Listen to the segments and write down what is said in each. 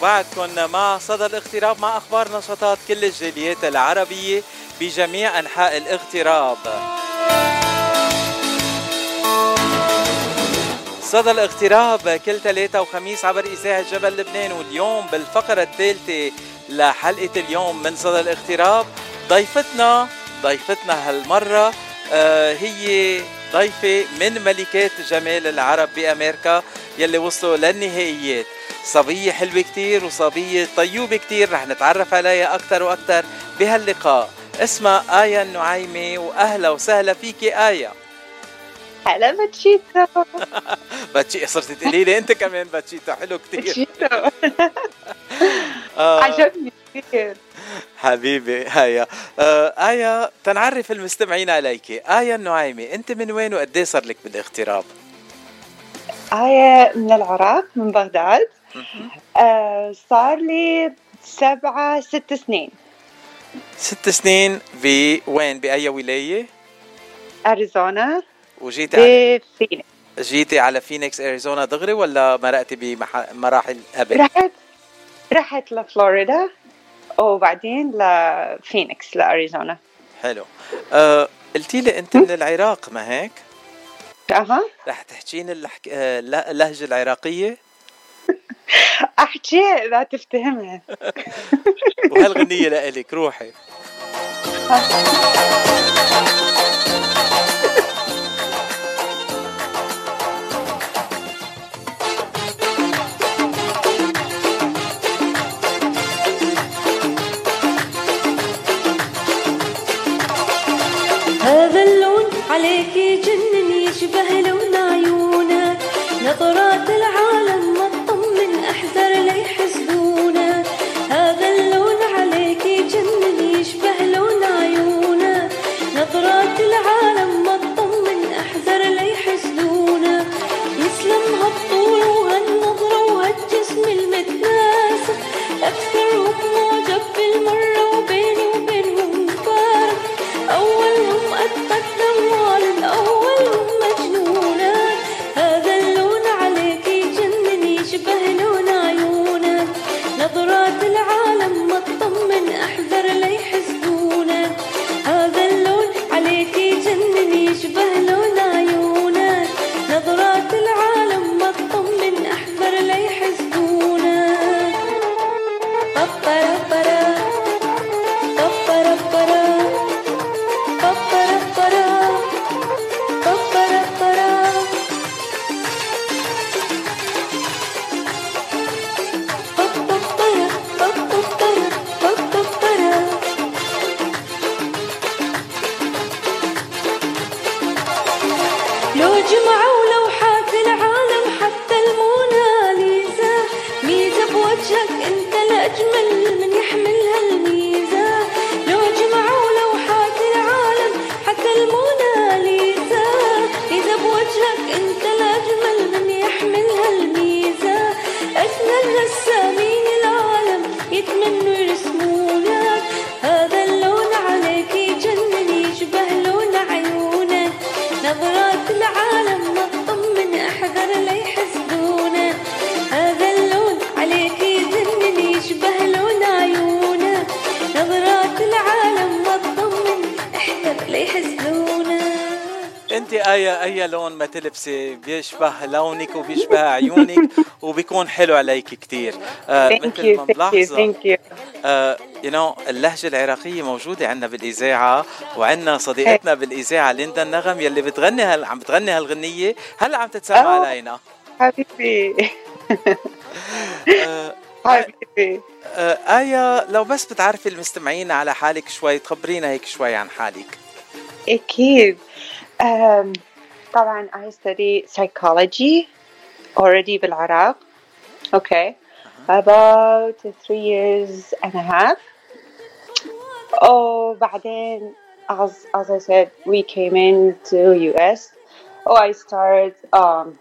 وبعدكم مع صدى الاغتراب مع أخبار نشاطات كل الجاليات العربية بجميع أنحاء الاغتراب. صدى الاغتراب كل ثلاثة وخميس عبر إذاعة جبل لبنان واليوم بالفقرة الثالثة لحلقة اليوم من صدى الاغتراب ضيفتنا ضيفتنا هالمرة آه هي ضيفة من ملكات جمال العرب بأمريكا يلي وصلوا للنهائيات. صبية حلوة كتير وصبية طيوبة كتير رح نتعرف عليها أكثر وأكثر بهاللقاء. اسمها آية النعيمي وأهلا وسهلا فيكي آية. هلا باتشيتا باتشي صرتي تقولي لي أنت كمان باتشيتا حلو كثير باتشيتا آه. عجبني. حبيبي هيا. آه آية تنعرف المستمعين عليك. آية النعيمي أنت من وين وقد إيه صار لك بالاغتراب؟ آية من العراق من بغداد. آه صار لي سبعة ست سنين. ست سنين بوين بأي ولاية؟ أريزونا. وجيتي على فينيكس جيتي على فينيكس أريزونا دغري ولا مرقتي بمراحل قبل؟ رحت رحت لفلوريدا. وبعدين لفينيكس لأريزونا. حلو. أه قلتي لي أنت من العراق ما هيك؟ أها؟ رح تحكين اللحك... اللهجة العراقية؟ أحكي لا تفتهمها وهالغنية لإلك روحي. عليك يجنن يشبه اي لون ما تلبسي بيشبه لونك وبيشبه عيونك وبيكون حلو عليك كثير آه مثل ما ملاحظة آه you know اللهجة العراقية موجودة عندنا بالإذاعة وعندنا صديقتنا بالإذاعة ليندا النغم يلي بتغني هل عم بتغني هالغنية. هلا عم تتسمع آه علينا. حبيبي. آه حبيبي. آه آية لو بس بتعرفي المستمعين على حالك شوي تخبرينا هيك شوي عن حالك. أكيد. طبعا I study psychology already بالعراق. Okay. about three years and a half. Oh بعدين as, as I said we came into US oh I started um,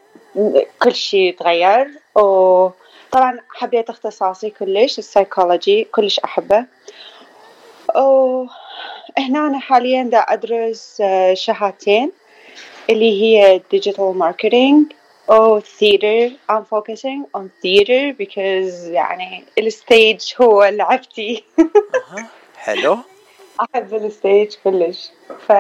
كل شيء تغير. وطبعا حبيت اختصاصي كلش السايكولوجي كلش أحبه. هنا أنا حاليا دا أدرس شهادتين. اللي هي digital marketing و theater. I'm focusing on theater because يعني ال stage هو لعبتي. حلو أحب الستيج كلش. ف.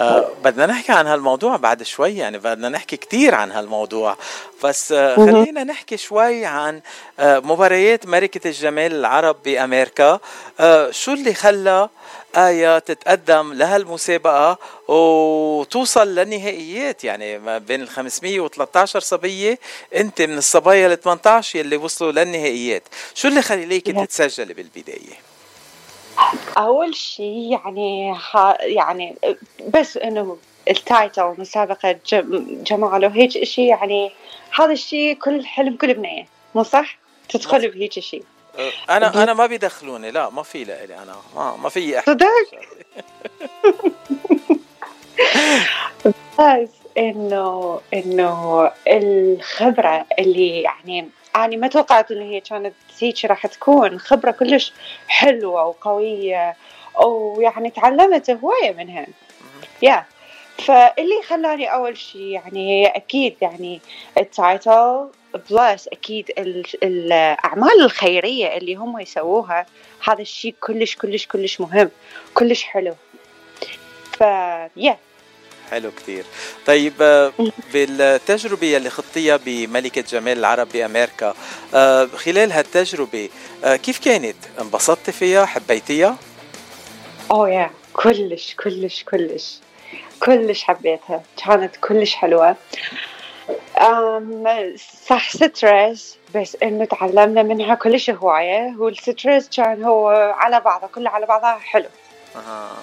آه بدنا نحكي عن هالموضوع بعد شوي يعني بدنا نحكي كتير عن هالموضوع. بس آه خلينا نحكي شوي عن آه مباريات ملكة الجمال العرب بأمريكا. شو اللي خلى آية تتقدم لهالمسابقة وتوصل للنهائيات يعني ما بين ال 513 صبية أنت من الصبايا ال 18 يلي وصلوا للنهائيات. شو اللي خليك. تتسجلي بالبداية؟ أول شيء يعني يعني بس إنه التايتل مسابقة جم- جمال وهيك إشي يعني هذا الشيء كل حلم كل بنية مو صح؟ تدخل بهيك شيء أنا أنا ما بيدخلوني لا ما في لإلي أنا ما ما في احكي صدق؟ بس إنه إنه الخبرة اللي يعني أنا ما توقعت إنه هي كانت هيك راح تكون. خبرة كلش حلوة وقوية ويعني تعلمت هواية منها. yeah فاللي خلاني أول شيء يعني أكيد يعني ال title plus أكيد ال- الأعمال الخيرية اللي هم يسووها هذا الشيء كلش كلش كلش مهم كلش حلو. ف yeah حلو كتير طيب آه، بالتجربة يلي خضتيها بملكة جمال العرب بأمريكا آه، خلال هالتجربة آه، كيف كانت؟ انبسطتي فيها؟ حبيتيها؟ oh yeah كلش كلش كلش كلش حبيتها كانت كلش حلوة أم صح stress بس إنه تعلمنا منها كلش هواية وال stress كان هو على بعضه كله على بعضها حلو آه.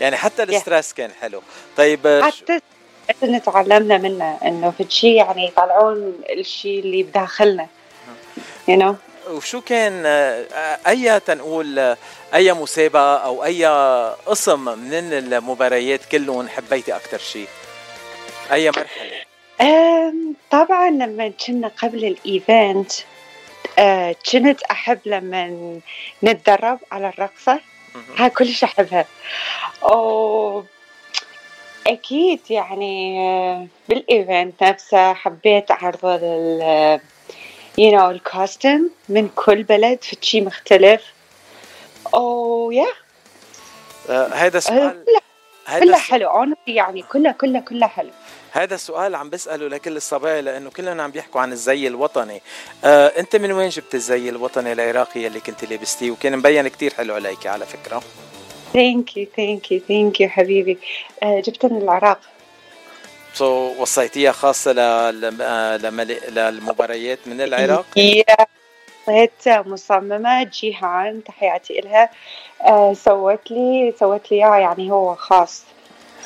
يعني حتى ال stress كان حلو. طيب آه، حتى انه تعلمنا منه إنه في شيء يعني يطلعون الشيء اللي بداخلنا. you know? وشو كان آه، أي تنقول آه، أي مسابقة أو أي قسم من المباريات كلهم حبيتي أكتر شيء؟ أي مرحلة؟ أم، طبعا لما كنا قبل ال event كنت أحب لما نتدرب على الرقصة. هاي كلش أحبها. و أكيد يعني أه، بال event نفسه حبيت عرض ال you know ال costume من كل بلد في شيء مختلف. oh yeah آه، هيدا سؤال كله حلو. honestly يعني كله كله كله حلو. هذا السؤال عم بسأله لكل الصبايا لأنه كلهم عم بيحكوا عن الزي الوطني. آه، أنت من وين جبت الزي الوطني العراقي اللي كنت لابستيه؟ وكان مبين كتير حلو عليك على فكرة. thank you thank you thank you حبيبي. أه، جبته من العراق so so, وصيتيها خاصة آه، للمباريات من العراق؟ هي وصيت مصممة جيهان تحياتي إلها. آه، سوت لي سوت لي يعني هو خاص.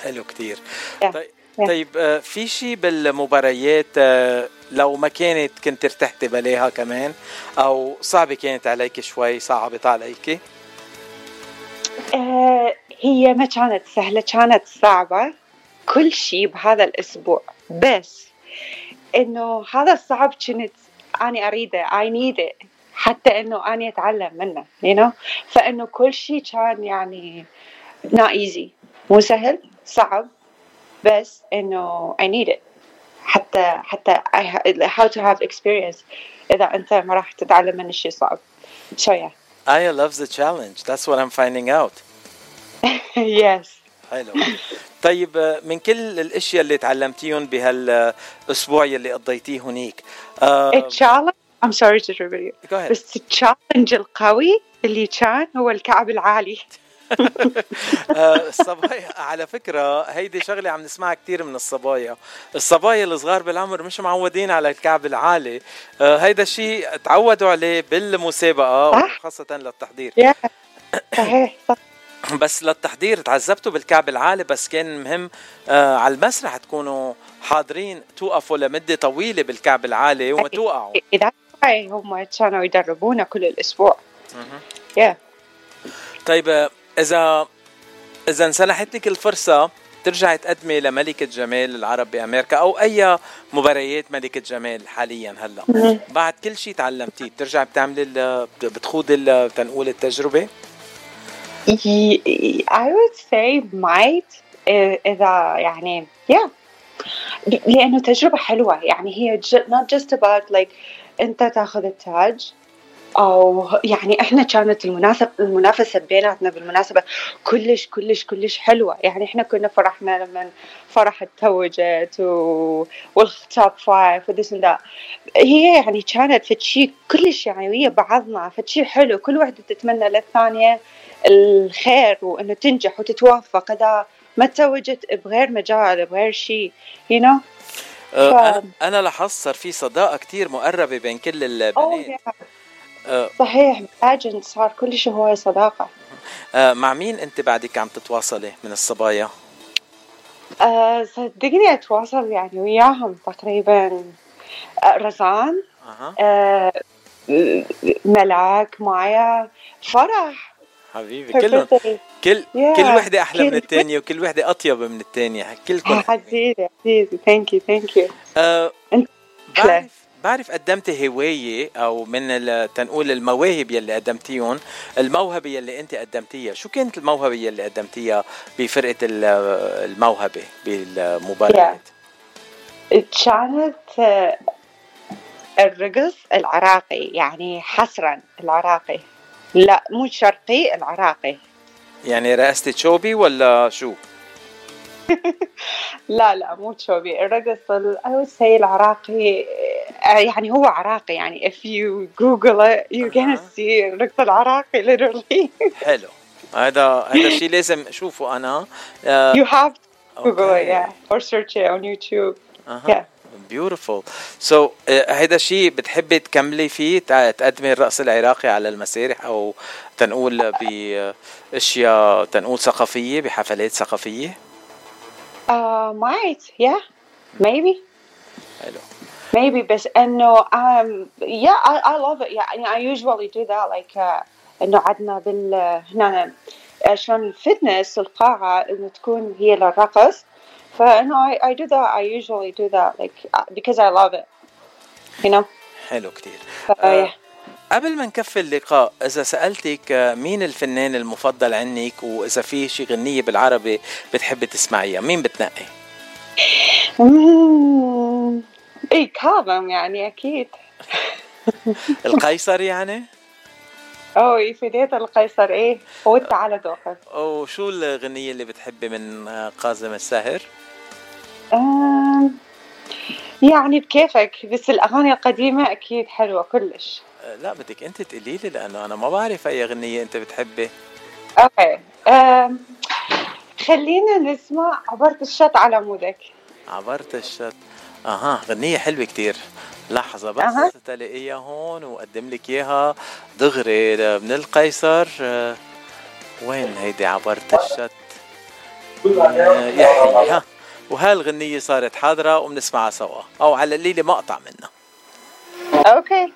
حلو كتير. Yeah. طيب. طيب آه، في شيء بالمباريات آه، لو ما كانت كنت ارتحتي بلاها كمان أو صعبة كانت عليك شوي صعبت عليك آه، هي ما كانت سهلة كانت صعبة كل شيء بهذا الأسبوع. بس إنه هذا الصعب كنت أنا أريده I need it حتى إنه أنا أتعلم منه you know فإنه كل شيء كان يعني not easy. مو سهل صعب. بس إنه I need it. حتى حتى I how to have experience. إذا أنت ما راح تتعلم من الشيء صعب. so yeah I love the challenge. That's what I'm finding out. Yes. حلو. طيب من كل الأشياء اللي تعلمتيهم بهالأسبوع يلي قضيتيه هنيك التشالنج I'm sorry to interrupt you. Go ahead. بس التشالنج القوي اللي كان هو الكعب العالي. الصبايا على فكرة هيدي شغلة عم نسمعها كتير من الصبايا. الصبايا الصغار بالعمر مش معودين على الكعب العالي. آه، هيدا الشيء تعودوا عليه بالمسابقة صح. وخاصة للتحضير. صحيح صح. بس للتحضير تعذبتوا بالكعب العالي بس كان مهم آه، على المسرح تكونوا حاضرين توقفوا لمدة طويلة بالكعب العالي وما توقعوا هم كانوا يدربونا كل الأسبوع. مهم. يا. طيب إذا إذا انسنحت لك الفرصة ترجعي تقدمي لملكة جمال العرب بأمريكا أو أي مباريات ملكة جمال حاليا هلأ. بعد كل شيء تعلمتيه بترجعي بتعملي ال- بتخوضي ال- تنقول التجربة؟ I would say might إذا يعني yeah. لأنه تجربة حلوة. يعني هي not just about like أنت تاخذ التاج أو يعني إحنا كانت المناسب المنافسة بيناتنا بالمناسبة كلش كلش كلش حلوة. يعني إحنا كنا فرحنا لما فرح توجت و... وال top five و this هي يعني كانت فشي كلش يعني ويا بعضنا فشي حلو. كل وحده تتمنى للثانية الخير وإنه تنجح وتتوفق. إذا ما توجت بغير مجال بغير شيء you know آه، ف- أنا أنا لاحظت صار في صداقة كتير مقربة بين كل البنات. yeah آه، صحيح باجن صار كلش هو صداقة. آه، مع مين انت بعدك عم تتواصلي من الصبايا؟ أه صدقني أتواصل يعني وياهم تقريبا أه رزان أه ملاك مايا فرح. حبيبي كلهم. كل Yeah, كل وحدة أحلى من كل- الثانية وكل وحدة أطيب من الثانية كلكم. عزيزي عزيزي thank you thank you آه، أنت بعرف بعرف قدمت هواية أو من ال- تنقول المواهب يلي قدمتيهم الموهبة يلي أنت قدمتيها. شو كانت الموهبة يلي قدمتيها بفرقة ال- الموهبة بالمباريات كانت آه، الرقص العراقي يعني حصرا العراقي. لا مو الشرقي العراقي. يعني رقصتي شوبي ولا شو؟ لا لا مو تشوبي. الرقص ال- I would say العراقي آه، يعني هو عراقي يعني if you google it you're gonna see الرقص العراقي literally. حلو. هذا هذا الشيء لازم أشوفه أنا. آه، you have to google it yeah. Or search it on YouTube. أها. beautiful so هيدا الشيء بتحبي تكملي فيه تقدمي الرقص العراقي على المسارح أو تنقول باشياء تنقول ثقافية بحفلات ثقافية؟ uh, might yeah maybe حلو maybe بس انه um, yeah I, I love it يعني I usually do that like uh, انه عدنا بال هنا عشان الفتنس القاعة انه تكون هي للرقص فانه I, I do that I usually do that like uh, because I love it you know حلو كتير ف, آه، yeah. قبل ما نكفي اللقاء إذا سألتك آه، مين الفنان المفضل عندك وإذا في شي غنية بالعربي بتحبي تسمعيها مين بتنقي؟ مم. اي كاظم يعني أكيد. القيصر يعني؟ أوه إيه، فديت القيصر إيه وانت على ذوقك. وشو الغنية اللي بتحبي من آه، قاسم الساهر؟ أم، يعني بكيفك بس الأغاني القديمة أكيد حلوة كلش. آه، لا بدك أنت تقولي لي لأنه أنا ما بعرف أي غنيه أنت بتحبي. Okay. أم، خلينا نسمع عبرت الشط على مودك. عبرت الشط. أها غنية حلوة كتير. لحظة بس أها. تلاقيها هون وقدم لك إياها. دغري من القيصر. وين هيدي عبرت الشط؟ يحيى ها وهالغنية صارت حاضرة وبنسمعها سوا. أو على الليلة مقطع منها. أوكي.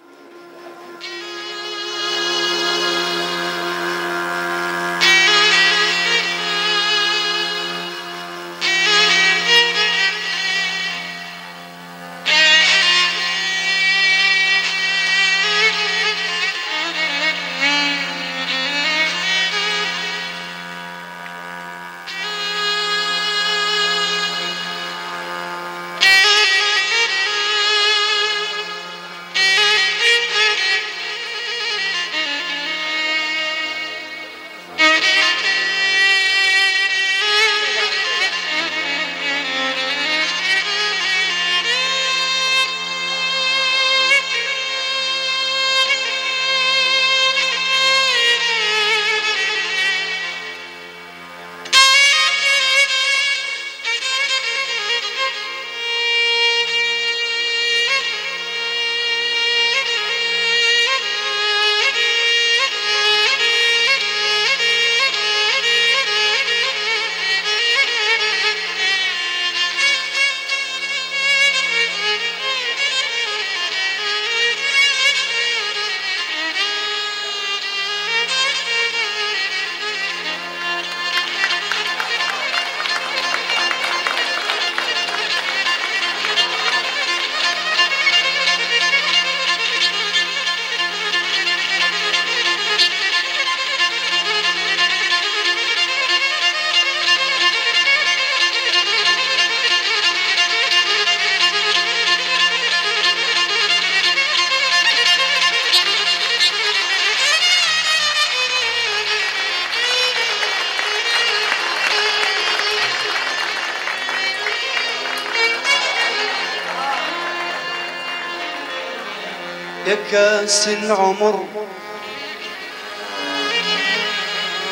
يا كاس العمر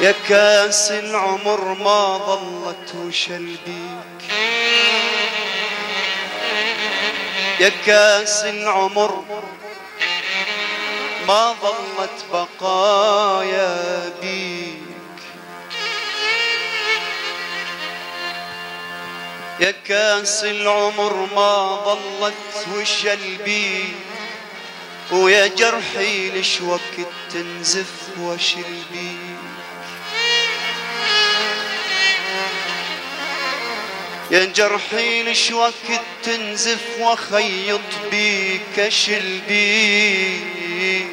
يا كاس العمر ما ظلت وشل بيك يا كاس العمر ما ظلت بقايا بيك. يا كاس العمر ما ظلت وشل بيك ويا جرحي لش وقت تنزف بيك؟ يا جرحي لش وقت تنزف وخيط بيك اشل بيك؟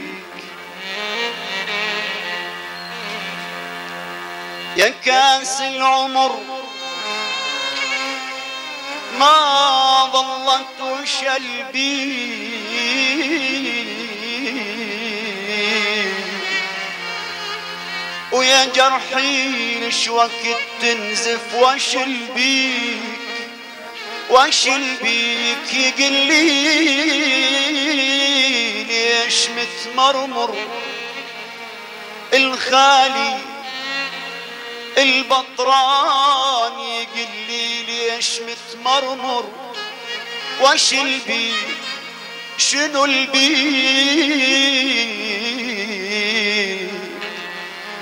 يا كاس العمر ما ظلت وشل بيك ويا جرحي لش وقت تنزف واشل بيك واشل بيك يقل لي ليش متمرمر؟ الخالي البطران يقل لي ليش متمرمر؟ واشل بيك شنو البيك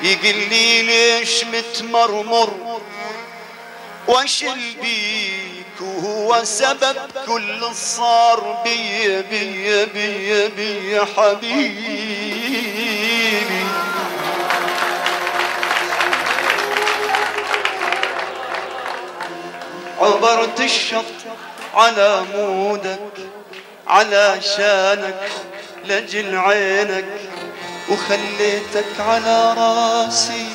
يقل لي ليش متمرمر؟ واشل بيك وهو سبب كل صار بي بي بي بي حبيبي عبرت الشط على مودك على شانك لجل عينك وخليتك على راسي.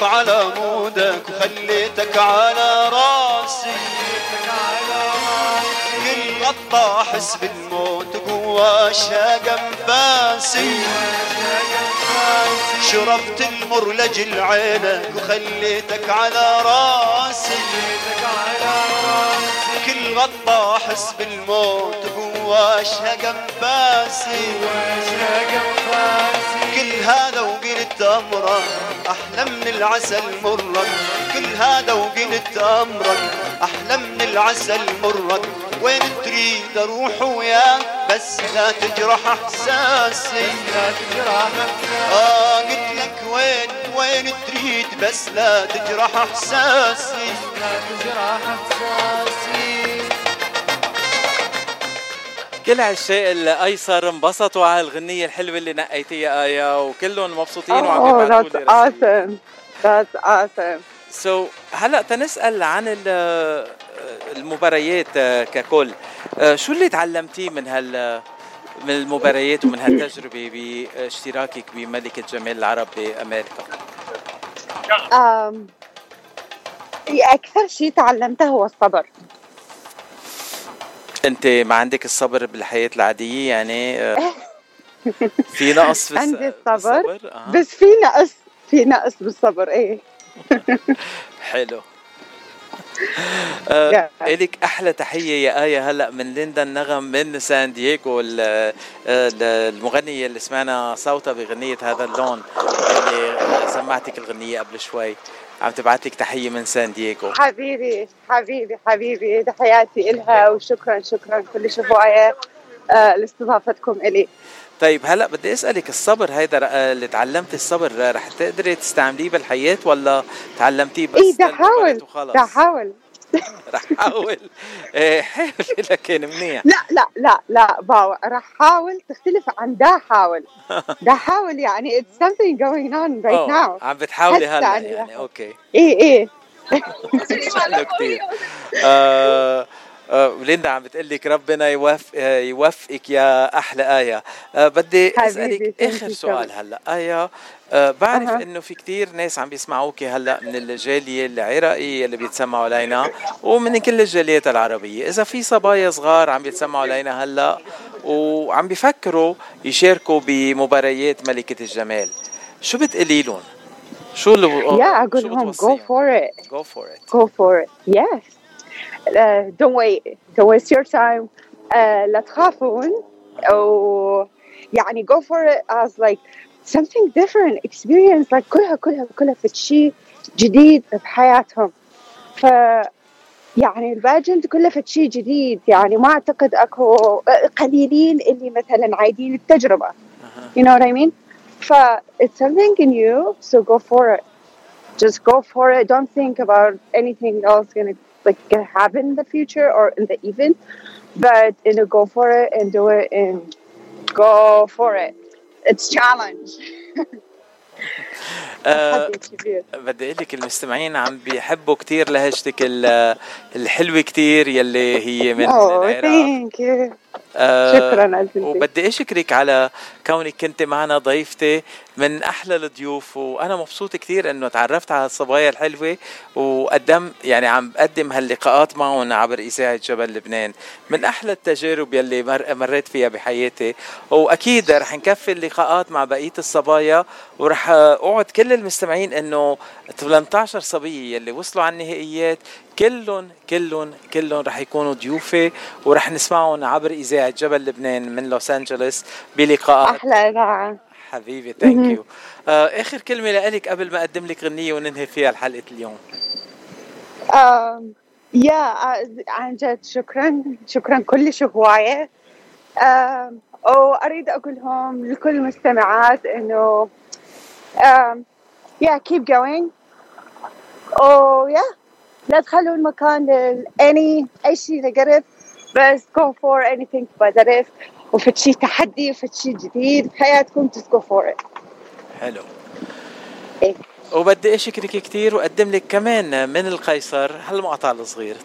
الشط على مودك وخليتك على راسي. كل غطى أحس بالموت جوا شاق انفاسي شربت المر لجل عينك وخليتك على راسي. كل غطى أحس بالموت جوا شاق انفاسي أمرك أحلى من العسل مرك. كل هذا وقلت أمرك أحلى من العسل مرك. وين تريد أروح وياك بس لا تجرح إحساسي. لا تجرح آه قلت لك وين وين تريد؟ بس لا تجرح إحساسي. لا تجرح إحساسي. كل عشاق الأيسر انبسطوا على الغنيه الحلوة اللي نقيتيها ايا وكلهم مبسوطين وعم يبعثوا that's لي رسائل awesome. That's awesome. سو so, هلا تنسأل عن ال- المباريات آه، ككل آه، شو اللي تعلمتيه من هال من المباريات ومن هالتجربة باشتراكك بملكة جمال العرب بأمريكا Um, أكثر شيء تعلمته هو الصبر. انت ما عندك الصبر بالحياة العادية يعني آه، في نقص في عندي الصبر، بالصبر؟ أها. بس في نقص في نقص بالصبر إيه. حلو آه،. إلك أحلى تحية يا آية هلأ من ليندا النغم من سان دييغو ال- ال- المغنية اللي سمعنا صوتها بغنية هذا اللون اللي سمعتك الغنية قبل شوي عم تبعت لك تحية من سان دييغو. حبيبي حبيبي حبيبي تحياتي إلها وشكرا شكرا كل هواية آه لاستضافتكم إلي. طيب هلا بدي أسألك الصبر هيدا آه، اللي تعلمتي الصبر آه، رح تقدري تستعمليه بالحياة ولا تعلمتيه بس إيه ده للمباراة حاول رح حاول. إيه حاول لكن منيح. لا لا لا لا باو راح حاول تختلف عن دا حاول. دا حاول يعني it's something going on right أوه، now. عم بتحاولي هلا يعني. أوكي. إيه إيه. كثير آه آه ليندا عم بتقلك ربنا يوفق آه، يوفقك يا أحلى آية. آه بدي أسألك آخر سؤال. هلا. آية آه بعرف أها. إنه في كتير ناس عم بيسمعوكي هلأ من الجالية العراقية اللي بيتسمعوا علينا ومن كل الجاليات العربية. إذا في صبايا صغار عم بيتسمعوا علينا هلأ وعم بيفكروا يشاركوا بمباريات ملكة الجمال شو بتقولي لهم؟ شو اللي yeah أقول شو لهم go for it. Go for it. Go for it. Yes. Uh, don't wait. Don't waste your time. Uh, لا تخافون. و يعني go for it as like something different experience like كلها كلها كلها في شيء جديد بحياتهم ف يعني الباجنت كلها في شيء جديد يعني ما اعتقد اكو قليلين اللي مثلا عايدين التجربه you know what I mean ف it's something new so go for it just go for it. Don't think about anything else gonna like gonna happen in the future or in the event, but you know, go for it and do it and go for it. It's challenge. آه كبير. بدي أقول لك المستمعين عم بيحبوا كتير لهجتك ال- الحلوة كتير يلي هي من Oh, العراق شكرا ألف وبدي أشكرك على كونك كنت معنا ضيفتي من أحلى الضيوف وأنا مبسوط كثير إنه تعرفت على الصبايا الحلوة وقدم يعني عم بقدم هاللقاءات معهم عبر إذاعة جبل لبنان. من أحلى التجارب يلي مر مريت فيها بحياتي. وأكيد رح نكفي اللقاءات مع بقية الصبايا ورح اوعد كل المستمعين إنه 18 صبية يلي وصلوا على النهائيات كلهم كلهم كلهم رح يكونوا ضيوفي ورح نسمعهم عبر إذاعة جبل لبنان من لوس أنجلوس. بلقاءات أحلى إذاعة. حبيبي ثانك يو آخر كلمة لك قبل ما أقدم لك غنيه وننهي فيها حلقه اليوم. uh, عن جد شكرا شكرا كلش هواية um, وأريد أقول لهم لكل المستمعات um, yeah keep going. Oh yeah. لا تخلوا المكان any أي شيء نيجاتيف بس go for anything positive وفي شيء تحدي وفي شيء جديد بحياتكم just go for it. حلو. إيه. وبدي أشكرك كثير وأقدم لك كمان من القيصر هالمقطع الصغير.